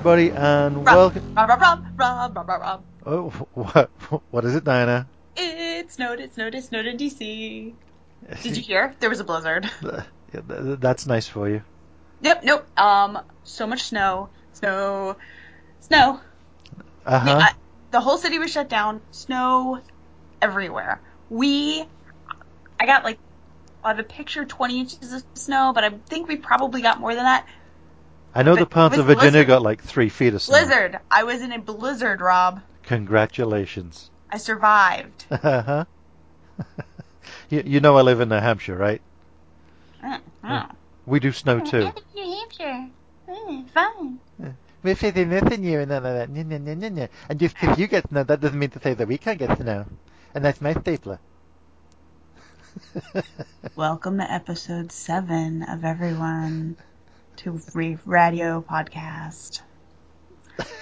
Everybody, and welcome. Oh, what? What is it, Dyanna? It snowed, it snowed, it snowed in DC. Did you hear? There was a blizzard. Yeah, That's nice for you. Yep, nope. Um, so much snow, snow, snow. Uh huh. The whole city was shut down. Snow everywhere. We, I got like, I have a picture 20 inches of snow, but I think we probably got more than that. I know but the parts with of Virginia blizzard. got like three feet of snow. Blizzard. I was in a blizzard, Rob. Congratulations. I survived. Uh huh. you, you know I live in New Hampshire, right? Oh. We do snow too. New Hampshire. Mm, fine. We say there's nothing new and all that. No, no, no, no. And just because you get snow, that doesn't mean to say that we can't get snow. And that's my stapler. Welcome to episode seven of Everyone to Free Radio Podcast.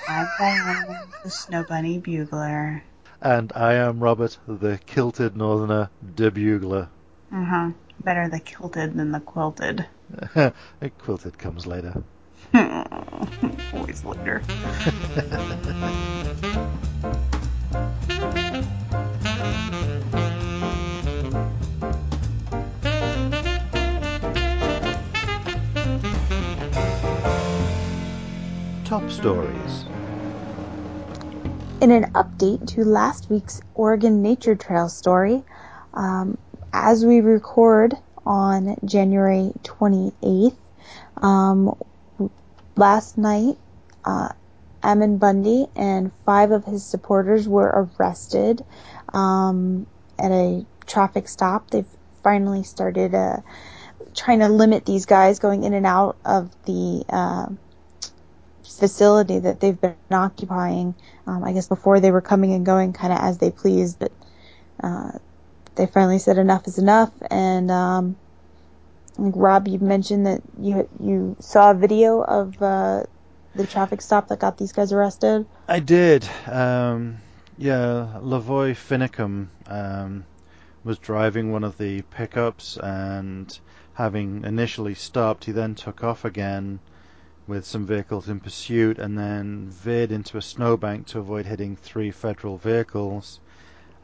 I'm the Snow Bunny Bugler. and I am Robert, the kilted northerner, de bugler. Uh huh. Better the kilted than the quilted. quilted comes later. Always later. Top stories. In an update to last week's Oregon Nature Trail story, um, as we record on January 28th, um, last night, uh, Bundy and five of his supporters were arrested um, at a traffic stop. They've finally started uh, trying to limit these guys going in and out of the uh, facility that they've been occupying. Um, I guess before they were coming and going kind of as they pleased, but uh, they finally said enough is enough. And um, Rob, you mentioned that you you saw a video of uh, the traffic stop that got these guys arrested. I did. Um, yeah, LaVoy Finicum um, was driving one of the pickups and having initially stopped, he then took off again with some vehicles in pursuit and then veered into a snowbank to avoid hitting three federal vehicles.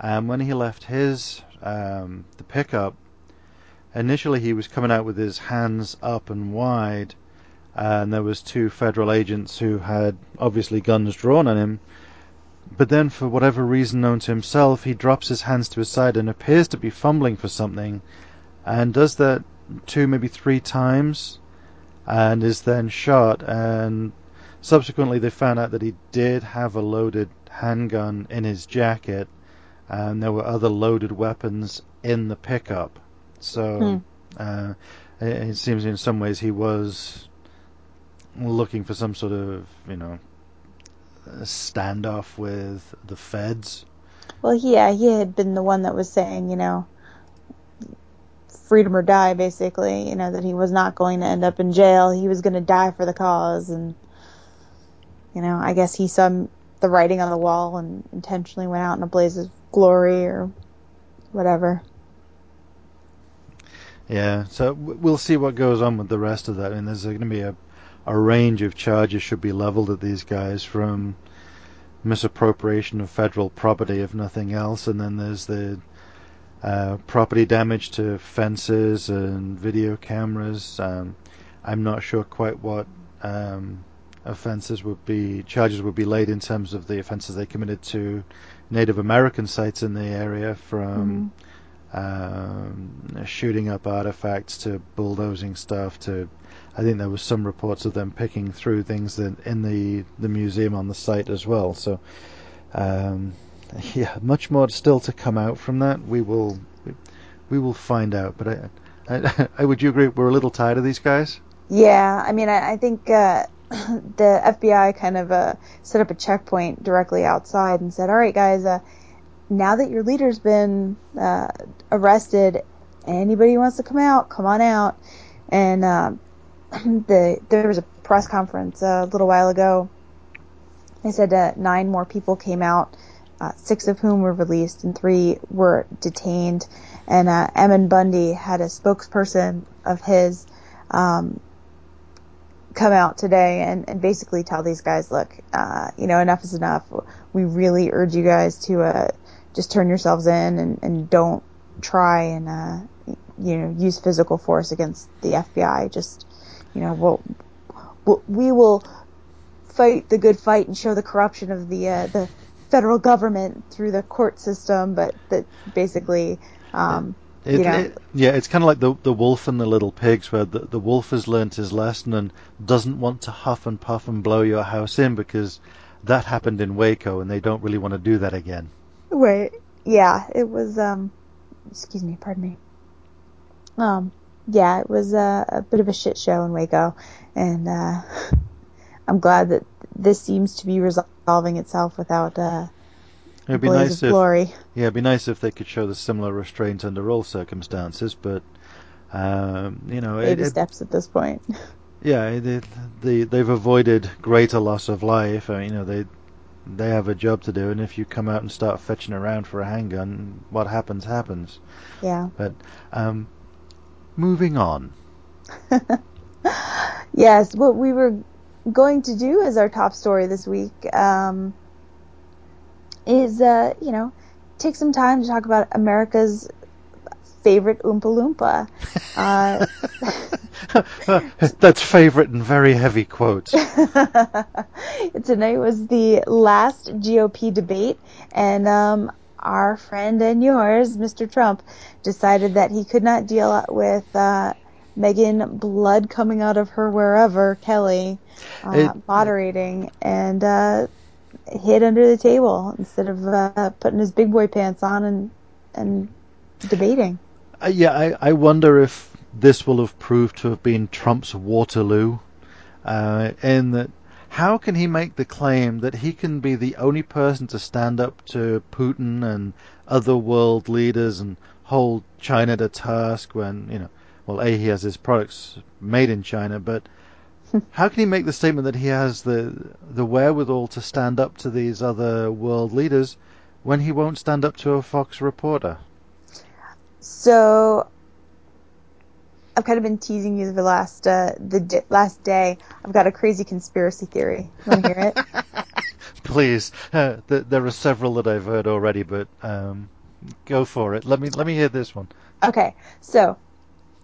And when he left his um, the pickup, initially he was coming out with his hands up and wide, and there was two federal agents who had obviously guns drawn on him. But then, for whatever reason known to himself, he drops his hands to his side and appears to be fumbling for something, and does that two, maybe three times, and is then shot. And subsequently, they found out that he did have a loaded handgun in his jacket, and there were other loaded weapons in the pickup. So uh, it, it seems in some ways he was looking for some sort of, you know, standoff with the feds. Well, yeah, he had been the one that was saying, you know, freedom or die, basically. You know that he was not going to end up in jail. He was going to die for the cause, and you know, I guess he saw the writing on the wall and intentionally went out in a blaze of glory or whatever. Yeah, so we'll see what goes on with the rest of that. I mean, there's going to be a, a range of charges should be leveled at these guys from misappropriation of federal property, if nothing else, and then there's the uh, property damage to fences and video cameras. Um, I'm not sure quite what um, offences would be charges would be laid in terms of the offences they committed to Native American sites in the area, from um, shooting up artifacts to bulldozing stuff to I think there was some reports of them picking through things that in the the museum on the site as well. So um, yeah, much more still to come out from that. We will we will find out. But I, I, I would you agree we're a little tired of these guys? Yeah, I mean, I, I think uh, the FBI kind of uh, set up a checkpoint directly outside and said, "All right, guys, uh, now that your leader's been uh, arrested, anybody who wants to come out, come on out." And uh, the there was a press conference uh, a little while ago. They said nine more people came out, uh, six of whom were released and three were detained. And uh, Ammon Bundy had a spokesperson of his um, come out today and, and basically tell these guys, look, uh, you know, enough is enough. We really urge you guys to uh, just turn yourselves in and, and don't try and uh, you know use physical force against the FBI. Just you know, we'll, we'll we will fight the good fight and show the corruption of the uh, the federal government through the court system, but that basically. Um, It, you know, it- yeah, it's kind of like the the wolf and the little pigs, where the, the wolf has learned his lesson and doesn't want to huff and puff and blow your house in because that happened in Waco, and they don't really want to do that again. Right. Yeah, it was, um, excuse me, pardon me. Um, yeah, it was a, a bit of a shit show in Waco, and, uh, I'm glad that this seems to be resolving itself without, uh, It'd be nice of if glory. yeah, it'd be nice if they could show the similar restraint under all circumstances, but um, you know, it, Baby it, steps at this point. yeah, they, they they've avoided greater loss of life. I mean, you know, they they have a job to do, and if you come out and start fetching around for a handgun, what happens happens. Yeah. But um, moving on. Yes, what we were going to do as our top story this week um, is, uh, you know, take some time to talk about America's favorite Oompa Loompa. Uh, That's favorite and very heavy quotes. Tonight was the last GOP debate, and um, our friend and yours, Mr. Trump, decided that he could not deal with uh, Megyn blood coming out of her wherever, Kelly, uh, It- moderating, and uh, hid under the table instead of uh, putting his big boy pants on and and debating. Uh, yeah, I, I wonder if this will have proved to have been Trump's Waterloo, uh, in that how can he make the claim that he can be the only person to stand up to Putin and other world leaders and hold China to task when, you know, well, A, he has his products made in China, but how can he make the statement that he has the the wherewithal to stand up to these other world leaders when he won't stand up to a Fox reporter? So I've kind of been teasing you the last uh, the di- last day. I've got a crazy conspiracy theory. Want to hear it? Please, uh, th- there are several that I've heard already, but um, go for it. Let me let me hear this one. Okay, so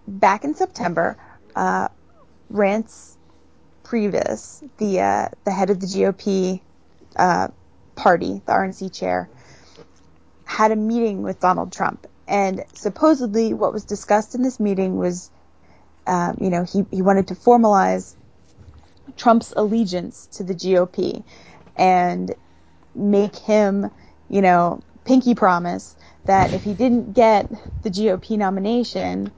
back in September, uh, Reince Priebus, the uh, the head of the GOP uh, party, the RNC chair, had a meeting with Donald Trump, and supposedly what was discussed in this meeting was, um, you know, he he wanted to formalize Trump's allegiance to the GOP and make him, you know, pinky promise that if he didn't get the GOP nomination,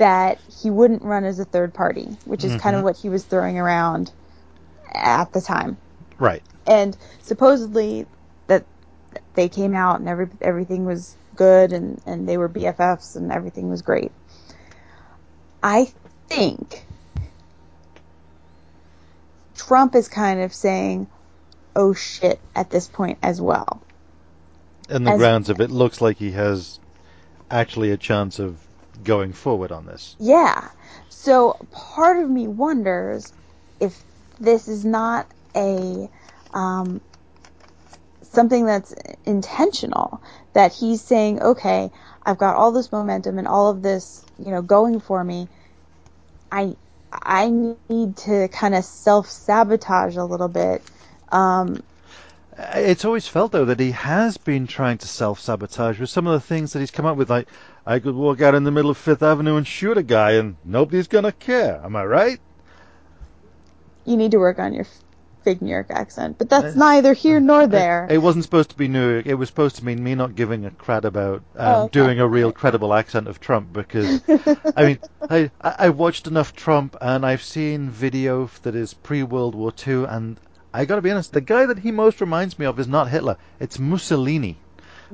that he wouldn't run as a third party, which is kind of Mhm. what he was throwing around at the time. Right. And supposedly that they came out and every everything was good and and they were BFFs and everything was great. I think Trump is kind of saying, "Oh shit" at this point as well. In the As- grounds of it, looks like he has actually a chance of going forward on this. Yeah. So part of me wonders if this is not a um, something that's intentional. That he's saying, okay, I've got all this momentum and all of this, you know, going for me. I I need to kind of self sabotage a little bit. Um, It's always felt though that he has been trying to self-sabotage with some of the things that he's come up with. Like, I could walk out in the middle of Fifth Avenue and shoot a guy, and nobody's gonna care. Am I right? you need to work on your fake New York accent, but that's Uh, neither here nor there. It wasn't supposed to be New York. It was supposed to mean me not giving a crap about um, Oh, okay. doing a real credible accent of Trump because I mean I I watched enough Trump and I've seen video that is pre World War II and I got to be honest, the guy that he most reminds me of is not Hitler. It's Mussolini,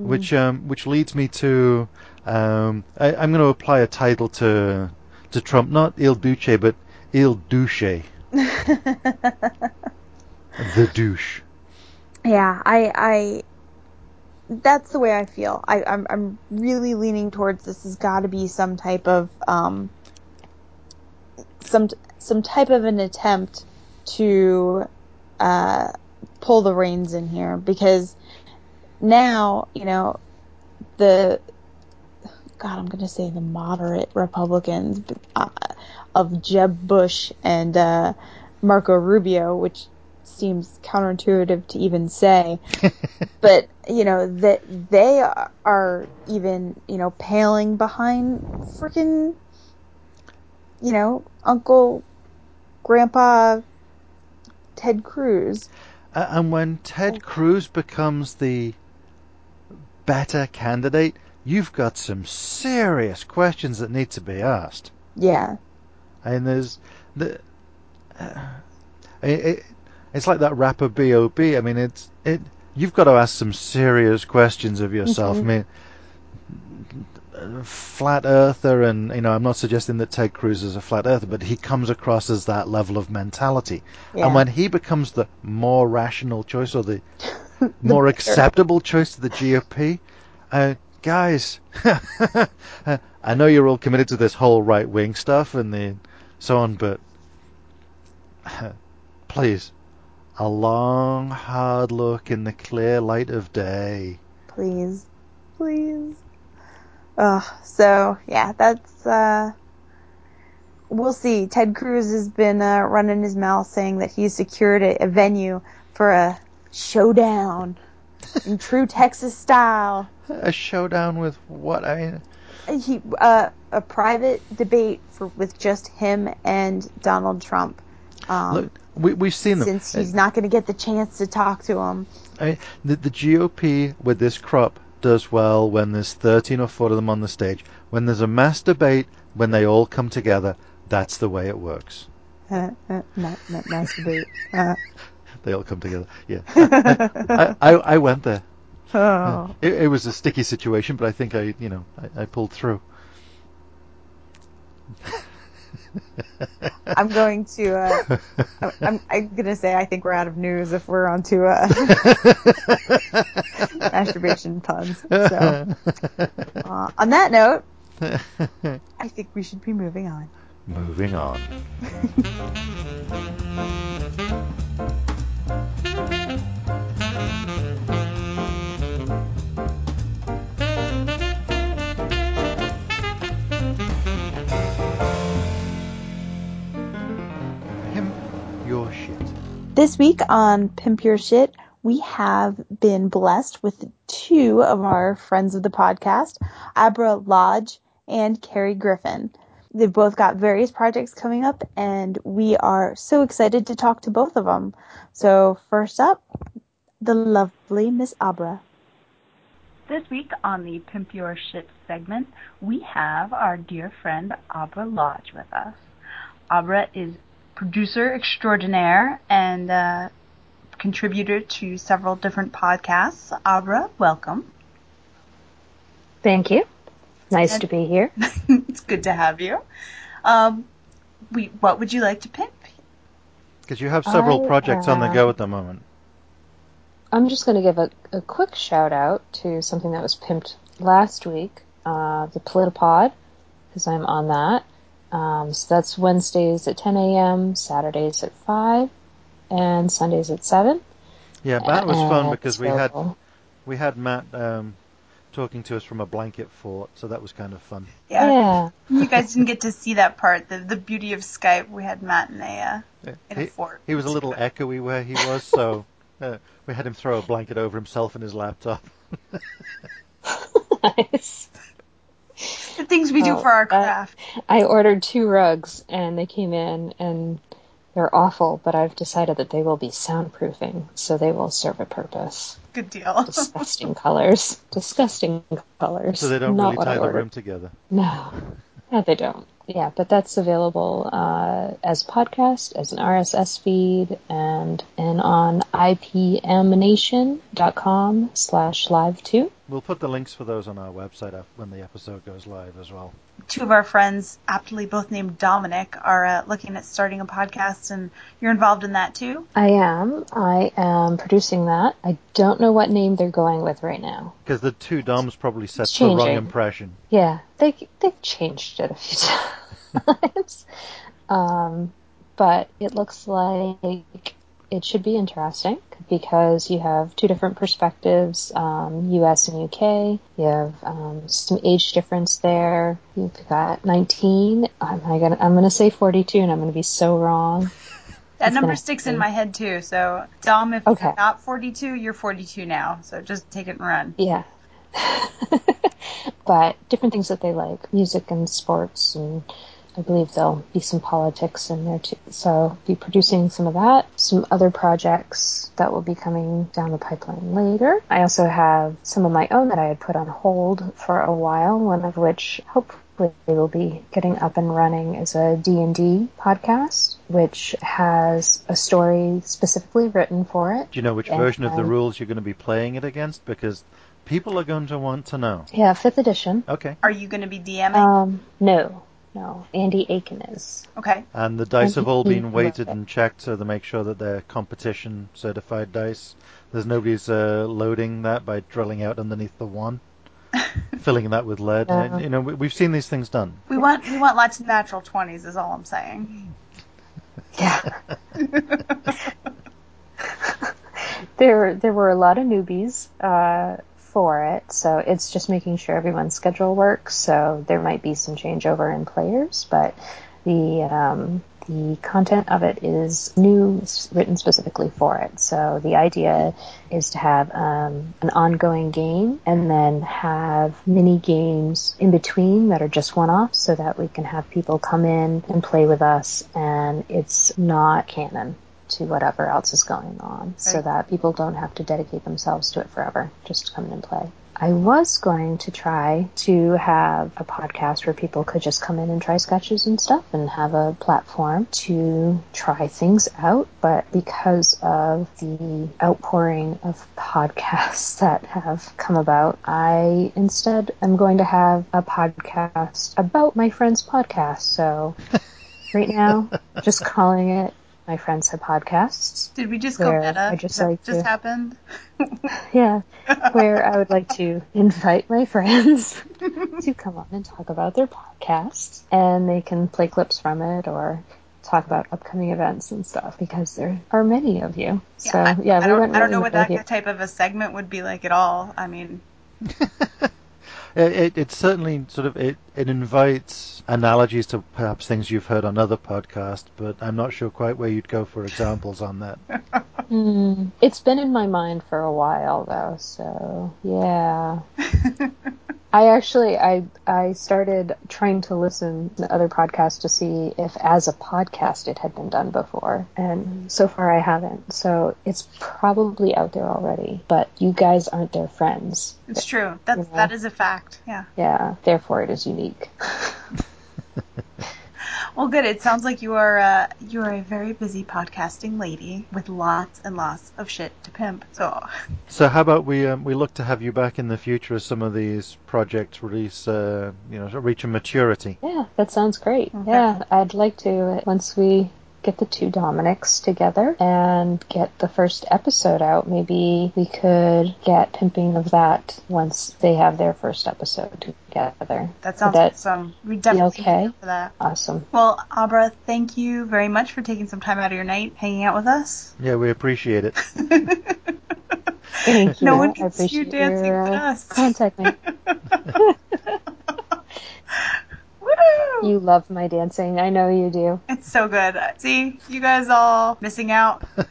which um which leads me to um I, I'm going to apply a title to to Trump, not Il Duce but Il Douche, the douche. Yeah, I, I, that's the way I feel. I, I'm, I'm really leaning towards this has got to be some type of, um, some, some type of an attempt to uh, pull the reins in here because now, you know, the God, I'm going to say the moderate Republicans uh, of Jeb Bush and uh, Marco Rubio, which seems counterintuitive to even say, but you know that they are even you know paling behind freaking you know Uncle Grandpa Ted Cruz. Uh, and when Ted Cruz becomes the better candidate, you've got some serious questions that need to be asked. Yeah. And there's the. Uh, it, it, it's like that rapper B.O.B. I mean, it's it. You've got to ask some serious questions of yourself. Mm-hmm. I mean, flat earther, and you know, I'm not suggesting that Ted Cruz is a flat earther, but he comes across as that level of mentality. Yeah. And when he becomes the more rational choice or the more acceptable choice to the GOP, uh, guys, I know you're all committed to this whole right wing stuff and the so on, but please, a long, hard look in the clear light of day. Please. Please. Ugh. So, yeah, that's, uh, we'll see. Ted Cruz has been uh, running his mouth saying that he's secured a, a venue for a showdown in true Texas style. A showdown with what? I mean, He, uh, a private debate for with just him and Donald Trump. Um, look, we, we've seen them. since he's not going to get the chance to talk to him. I mean, the, the GOP with this crop does well when there's 13 or 14 of them on the stage. When there's a mass debate, when they all come together, that's the way it works. Uh, uh, not, not mass debate. Uh, They all come together. Yeah. I, I, I went there. oh. It, it was a sticky situation, but I think I, you know, I, I pulled through. I'm going to. Uh, I'm, I'm going to say I think we're out of news if we're on to uh, masturbation puns. So, uh, on that note, I think we should be moving on. Moving on. This week on Pimp Your Shit, we have been blessed with two of our friends of the podcast, Abra Lodge and Carrie Griffin. They've both got various projects coming up, and we are so excited to talk to both of them. So, first up, the lovely Miss Abra. This week on the Pimp Your Shit segment, we have our dear friend Abra Lodge with us. Abra is producer extraordinaire and uh, contributor to several different podcasts. Abra, welcome. Thank you. Nice to be here. it's good to have you. Um, we, what would you like to pimp? Because you have several I, projects on the uh, go at the moment. I'm just going to give a, a quick shout out to something that was pimped last week, uh, the PolitiPod, because I'm on that. Um, so that's Wednesdays at 10 a.m., Saturdays at 5, and Sundays at 7. Yeah, that was fun because we had we had Matt um, talking to us from a blanket fort, so that was kind of fun. Yeah. You guys didn't get to see that part. The, the beauty of Skype. We had Matt in a, uh, in a fort. he was a little echoey where he was, so uh, we had him throw a blanket over himself and his laptop. nice. The things we do Oh, for our uh, craft. I ordered two rugs, and they came in, and they're awful, but I've decided that they will be soundproofing, so they will serve a purpose. Good deal. Disgusting colors. Disgusting colors. So they don't Not really tie the room together. No. No, they don't. Yeah, but that's available uh, as podcast, as an RSS feed, and and on ipmnation.com slash live two. We'll put the links for those on our website when the episode goes live as well. Two of our friends, aptly both named Dominic, are uh, looking at starting a podcast, and you're involved in that too. I am. I am producing that. I don't know what name they're going with right now. Because the two Doms probably set the wrong impression. Yeah, they they've changed it a few times. um, but it looks like it should be interesting because you have two different perspectives, um, U.S. and U.K. You have um, some age difference there. You've got 19. I'm gonna I'm gonna say 42, and I'm gonna be so wrong. That It's number sticks in my head too. So, Dom, if Okay. you're not 42, you're 42 now. So just take it and run. Yeah. but different things that they like, music and sports, and I believe there'll be some politics in there too. So be producing some of that, some other projects that will be coming down the pipeline later. I also have some of my own that I had put on hold for a while, one of which hopefully will be getting up and running is a D&D podcast, which has a story specifically written for it. Do you know which And, version of the rules you're going to be playing it against? Because people are going to want to know. Yeah, fifth edition. Okay. Are you going to be DMing? Um, no, no. Andy Aiken is. okay. And the dice have all been weighted and checked so to make sure that they're competition certified dice. There's nobody's uh, loading that by drilling out underneath the one, filling that with lead. No. And, you know, we, we've seen these things done. We want we want lots of natural 20s. Is all I'm saying. Yeah. there, there were a lot of newbies uh, for it, so it's just making sure everyone's schedule works. So there might be some changeover in players, but the um, the content of it is new, written specifically for it. So the idea is to have um, an ongoing game and then have mini games in between that are just one-offs, so that we can have people come in and play with us, and it's not canon to whatever else is going on, so that people don't have to dedicate themselves to it forever, just to come in and play. I was going to try to have a podcast where people could just come in and try sketches and stuff and have a platform to try things out, but because of the outpouring of podcasts that have come about, I instead am going to have a podcast about my friend's podcast. So right now, just calling it My Friends Have Podcasts. Did we just go Where meta? I just Is that like just to- happened? Yeah, where I would like to invite my friends to come on and talk about their podcast, and they can play clips from it or talk about upcoming events and stuff because there are many of you. so I, yeah, I we don't, went I don't really know what that here. type of a segment would be like at all. I mean, It, it, it certainly sort of it, it invites analogies to perhaps things you've heard on other podcasts, but I'm not sure quite where you'd go for examples on that. Hmm, it's been in my mind for a while though, so yeah. I actually I I started trying to listen to other podcasts to see if as a podcast it had been done before and so far I haven't. So it's probably out there already, but you guys aren't their friends. it's true. That's Yeah. that is a fact. Yeah. Yeah, therefore it is unique. Well, good. It sounds like you are uh, you are a very busy podcasting lady with lots and lots of shit to pimp. So So how about we um, we look to have you back in the future as some of these projects release, uh, you know, reach a maturity. Yeah, that sounds great. Okay. Yeah, I'd like to once we get the two Dominics together and get the first episode out. Maybe we could get pimping of that once they have their first episode together. that sounds that awesome. We definitely okay? for that. Awesome. Well, Abra, thank you very much for taking some time out of your night hanging out with us. Yeah, we appreciate it. Thank you. No one I can see you dancing your, but uh, us. Contact me. Woo! You love my dancing. I know you do. It's so good. See, you guys all missing out.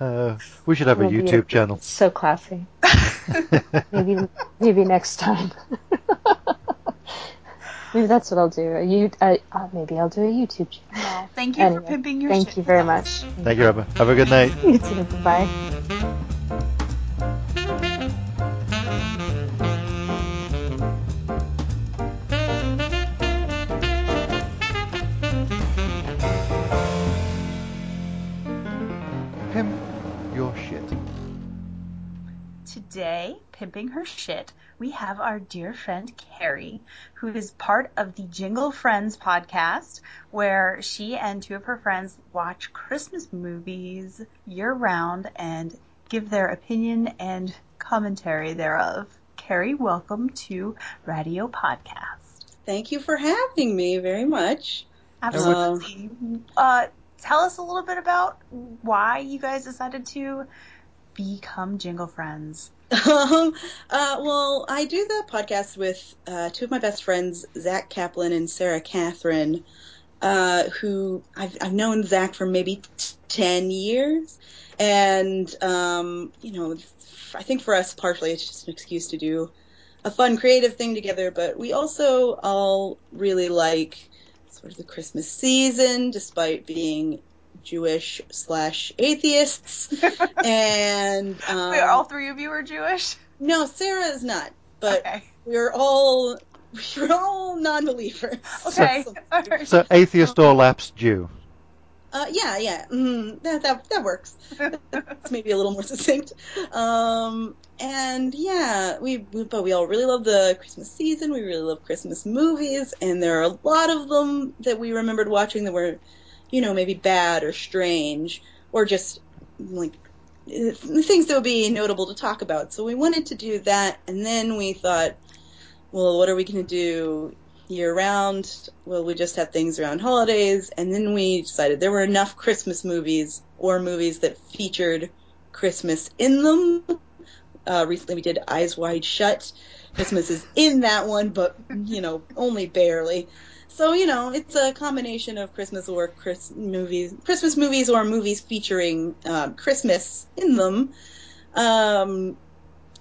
Uh, we should have a It'll YouTube channel. So classy. maybe maybe next time. maybe that's what I'll do. A you, uh, uh, maybe I'll do a YouTube channel. Well, thank you Anyway, for pimping your thank shit you very much. Thank you, Robert. Have a good night. You too. Bye. Pimping her shit, we have our dear friend Carrie, who is part of the Jingle Friends podcast, where she and two of her friends watch Christmas movies year round and give their opinion and commentary thereof. Carrie, welcome to Radio Podcast. Thank you for having me very much. Absolutely. Uh, tell us a little bit about why you guys decided to become Jingle Friends. Um, uh, well, I do the podcast with uh, two of my best friends, Zach Kaplan and Sarah Catherine, uh, who I've, I've known Zach for maybe t- 10 years. And, um, you know, I think for us, partially, it's just an excuse to do a fun, creative thing together, but we also all really like sort of the Christmas season, despite being Jewish slash atheists. and um, Wait, all three of you are Jewish? no, Sarah is not, but Okay. we're all we're all non-believers. Okay. So atheist or lapsed Jew. Uh, yeah, yeah, mm, that that that works. That's maybe a little more succinct. Um, and yeah, we, we but we all really love the Christmas season. We really love Christmas movies, and there are a lot of them that we remembered watching that were, you know, maybe bad or strange or just like things that would be notable to talk about. So we wanted to do that, and then we thought, well, what are we going to do year round? Well, we just have things around holidays, and then we decided there were enough Christmas movies or movies that featured Christmas in them. Uh, recently we did Eyes Wide Shut. Christmas is in that one, but, you know, only barely. So, you know, it's a combination of Christmas or Chris movies, Christmas movies or movies featuring um, Christmas in them. Um,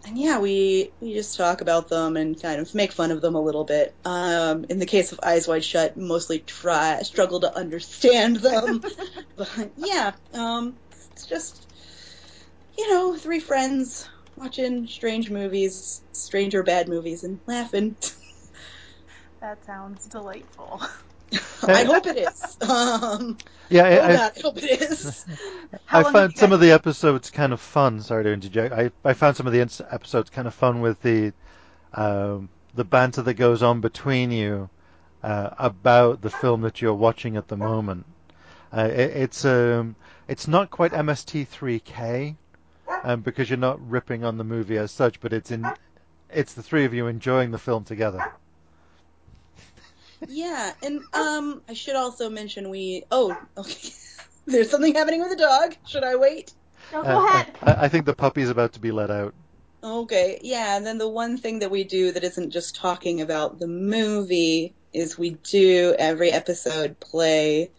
and yeah, we we just talk about them and kind of make fun of them a little bit. Um, in the case of Eyes Wide Shut, mostly try struggle to understand them. but yeah, um, it's just you know three friends watching strange movies, strange or bad movies, and laughing. That sounds delightful. I hope it is. Um, Yeah, I, I- God, I hope it is. I long found some of the episodes kind of fun. Sorry to interject. I, I found some of the ins- episodes kind of fun with the um, the banter that goes on between you uh, about the film that you're watching at the moment. Uh, it, it's um, it's not quite MST3K um, because you're not ripping on the movie as such, but it's in it's the three of you enjoying the film together. Yeah, and um, I should also mention we. Oh, okay. There's something happening with the dog. Should I wait? No, Uh, go ahead. I, I think the puppy's about to be let out. Okay, yeah, and then the one thing that we do that isn't just talking about the movie is we do every episode play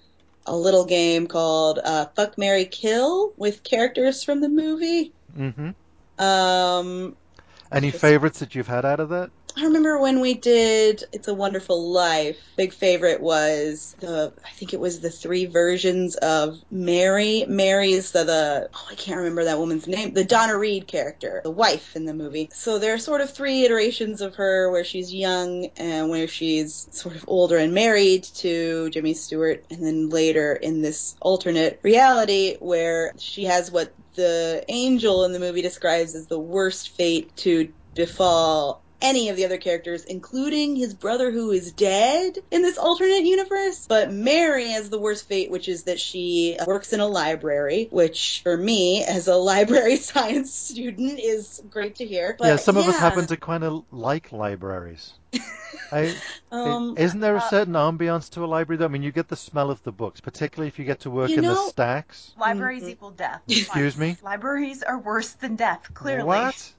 a little game called uh, Fuck Marry Kill with characters from the movie. hmm Um, Any Just- favorites that you've had out of that? I remember when we did It's a Wonderful Life. Big favorite was the I think it was the three versions of Mary. Mary is the, the oh I can't remember that woman's name. The Donna Reed character, the wife in the movie. So there are sort of three iterations of her where she's young and where she's sort of older and married to Jimmy Stewart, and then later in this alternate reality where she has what the angel in the movie describes as the worst fate to befall any of the other characters, including his brother who is dead in this alternate universe. But Mary has the worst fate, which is that she works in a library, which for me, as a library science student, is great to hear. But yeah, some of us happen to kind of like libraries. I, Um, isn't there a uh, certain ambiance to a library? Though? I mean, you get the smell of the books, particularly if you get to work You in the stacks. Libraries Mhm. equal death. Excuse me? Libraries are worse than death, clearly. What?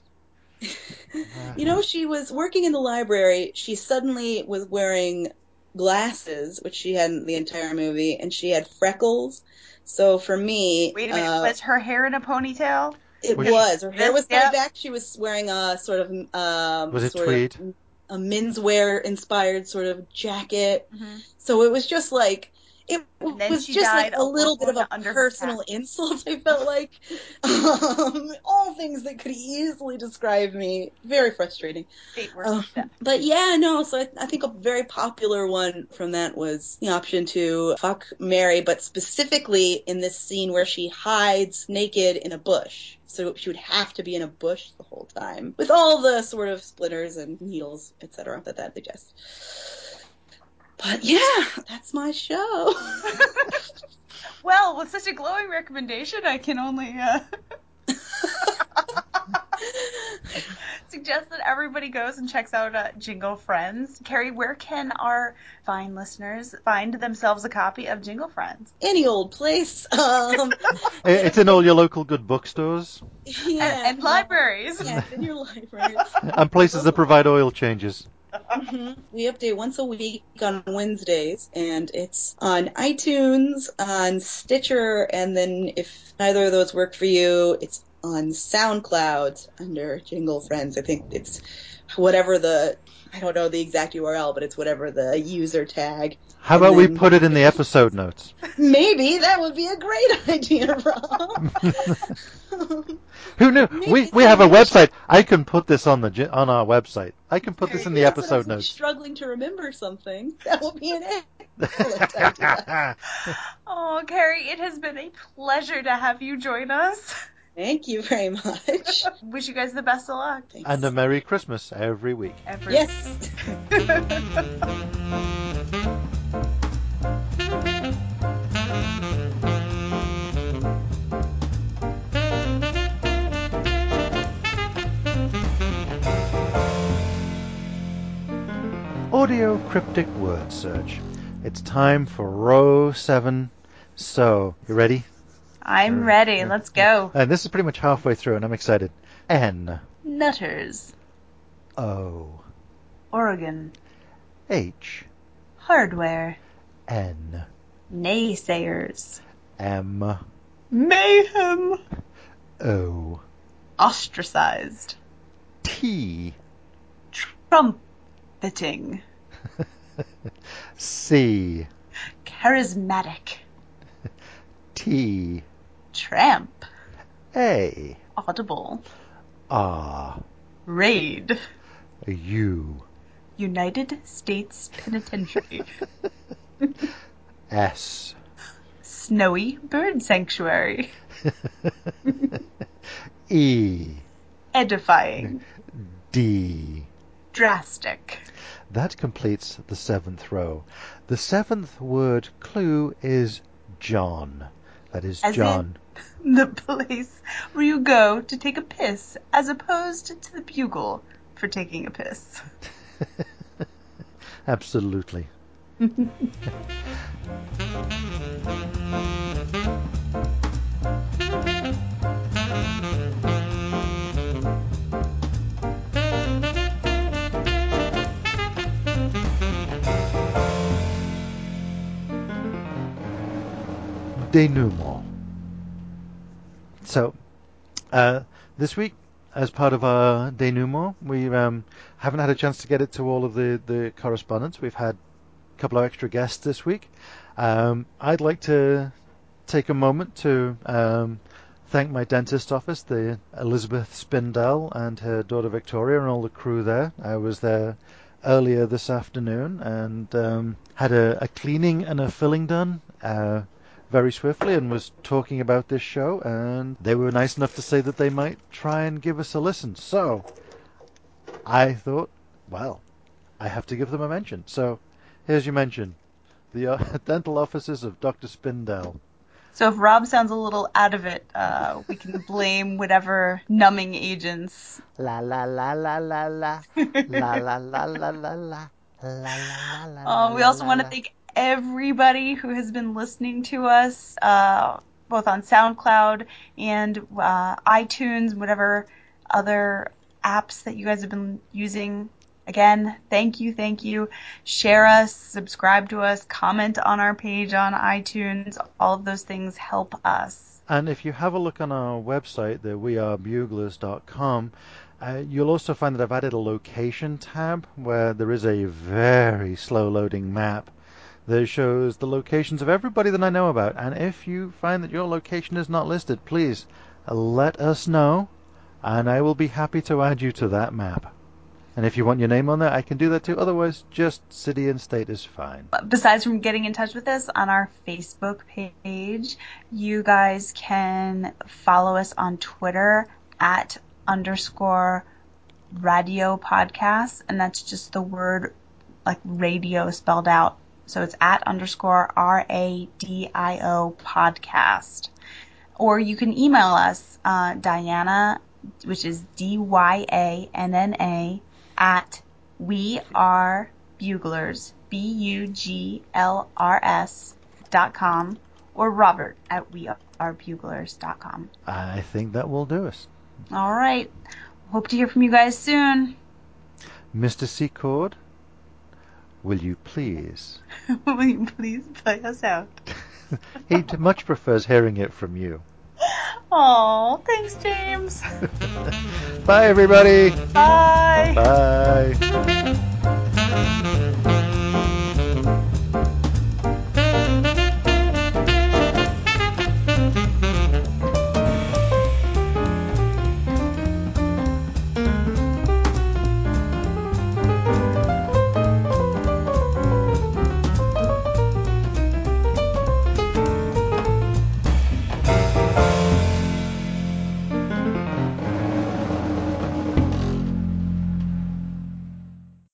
You know, she was working in the library. She suddenly was wearing glasses, which she hadn't the entire movie, and she had freckles. So for me, Wait a minute, uh, was her hair in a ponytail? it Was was. she- Her hair was Yep. tied back. She was wearing a sort of um, Was it sort tweed? of a menswear inspired sort of jacket. Mm-hmm. So it was just like it was just like a little bit of a personal insult. I felt like um, all things that could easily describe me. Very frustrating. Um, but yeah, no. So I, I think a very popular one from that was the option to fuck Mary, but specifically in this scene where she hides naked in a bush. So she would have to be in a bush the whole time, with all the sort of splinters and needles, etc. that that suggests. But yeah, that's my show. Well, with such a glowing recommendation, I can only uh, suggest that everybody goes and checks out uh, Jingle Friends. Carrie, where can our fine listeners find themselves a copy of Jingle Friends? Any old place. Um, It's in all your local good bookstores yeah, and, and libraries. Yeah, in your library. and places that provide oil changes. Mhm. We update once a week on Wednesdays, and it's on iTunes, on Stitcher, and then if neither of those work for you, it's on SoundCloud under Jingle Friends. I think it's whatever the I don't know the exact URL, but it's whatever the user tag. How And about we put it in the episode notes? Maybe that would be a great idea, Rob. Who knew? Maybe We we have a somebody- website. I can put this on the on our website. I can put this in the episode if notes. Struggling to remember something. That will be an excellent idea. Oh, Carrie, it has been a pleasure to have you join us. Thank you very much. Wish you guys the best of luck. Thanks. and a Merry Christmas every week. Every yes. Audio cryptic word search. It's time for row seven. So, you ready? I'm mm. ready. Mm. Let's mm. go. And this is pretty much halfway through, and I'm excited. N Nutters. O Oregon. H Hardware. N Naysayers. M Mayhem. O Ostracized. T Trumpeting. C Charismatic. T Tramp. A Audible. R Raid. U United States Penitentiary. S Snowy Bird Sanctuary. E Edifying. D Drastic. That completes the seventh row. The seventh word clue is John. That is As John. The place where you go to take a piss as opposed to the bugle for taking a piss. Absolutely. Denouement. So, uh, this week, as part of our denouement, we um, haven't had a chance to get it to all of the, the correspondence. We've had a couple of extra guests this week. Um, I'd like to take a moment to um, thank my dentist office, the Elizabeth Spindell and her daughter Victoria, and all the crew there. I was there earlier this afternoon and um, had a, a cleaning and a filling done. Uh, very swiftly and was talking about this show, and they were nice enough to say that they might try and give us a listen. So I thought, well, I have to give them a mention. So here's your mention the uh, dental offices of Dr. Spindell. So if Rob sounds a little out of it, uh, we can blame whatever numbing agents. La la la la la la la la la la la la la la la Uh, we also want to thank everybody who has been listening to us, uh, both on SoundCloud and uh, iTunes, whatever other apps that you guys have been using. Again, thank you, thank you. Share us, subscribe to us, comment on our page on iTunes. All of those things help us. And if you have a look on our website, the wearebuglers.com, uh, you'll also find that I've added a location tab where there is a very slow loading map that shows the locations of everybody that I know about. And if you find that your location is not listed, please let us know, and I will be happy to add you to that map. And if you want your name on there, I can do that too. Otherwise, just city and state is fine. besides from getting in touch with us on our Facebook page, you guys can follow us on Twitter at underscore radio podcast, and that's just the word like radio spelled out. So it's at underscore R A D I O podcast. Or you can email us, uh, Dyanna which is D Y A N N A, at we are buglers, B U G L R S dot com, or Robert at we are buglers dot com. I think that will do us. All right. Hope to hear from you guys soon. Mr. CeChord, will you please? Will you please play us out? he much prefers hearing it from you. Oh, thanks, James. Bye, everybody. Bye. Bye.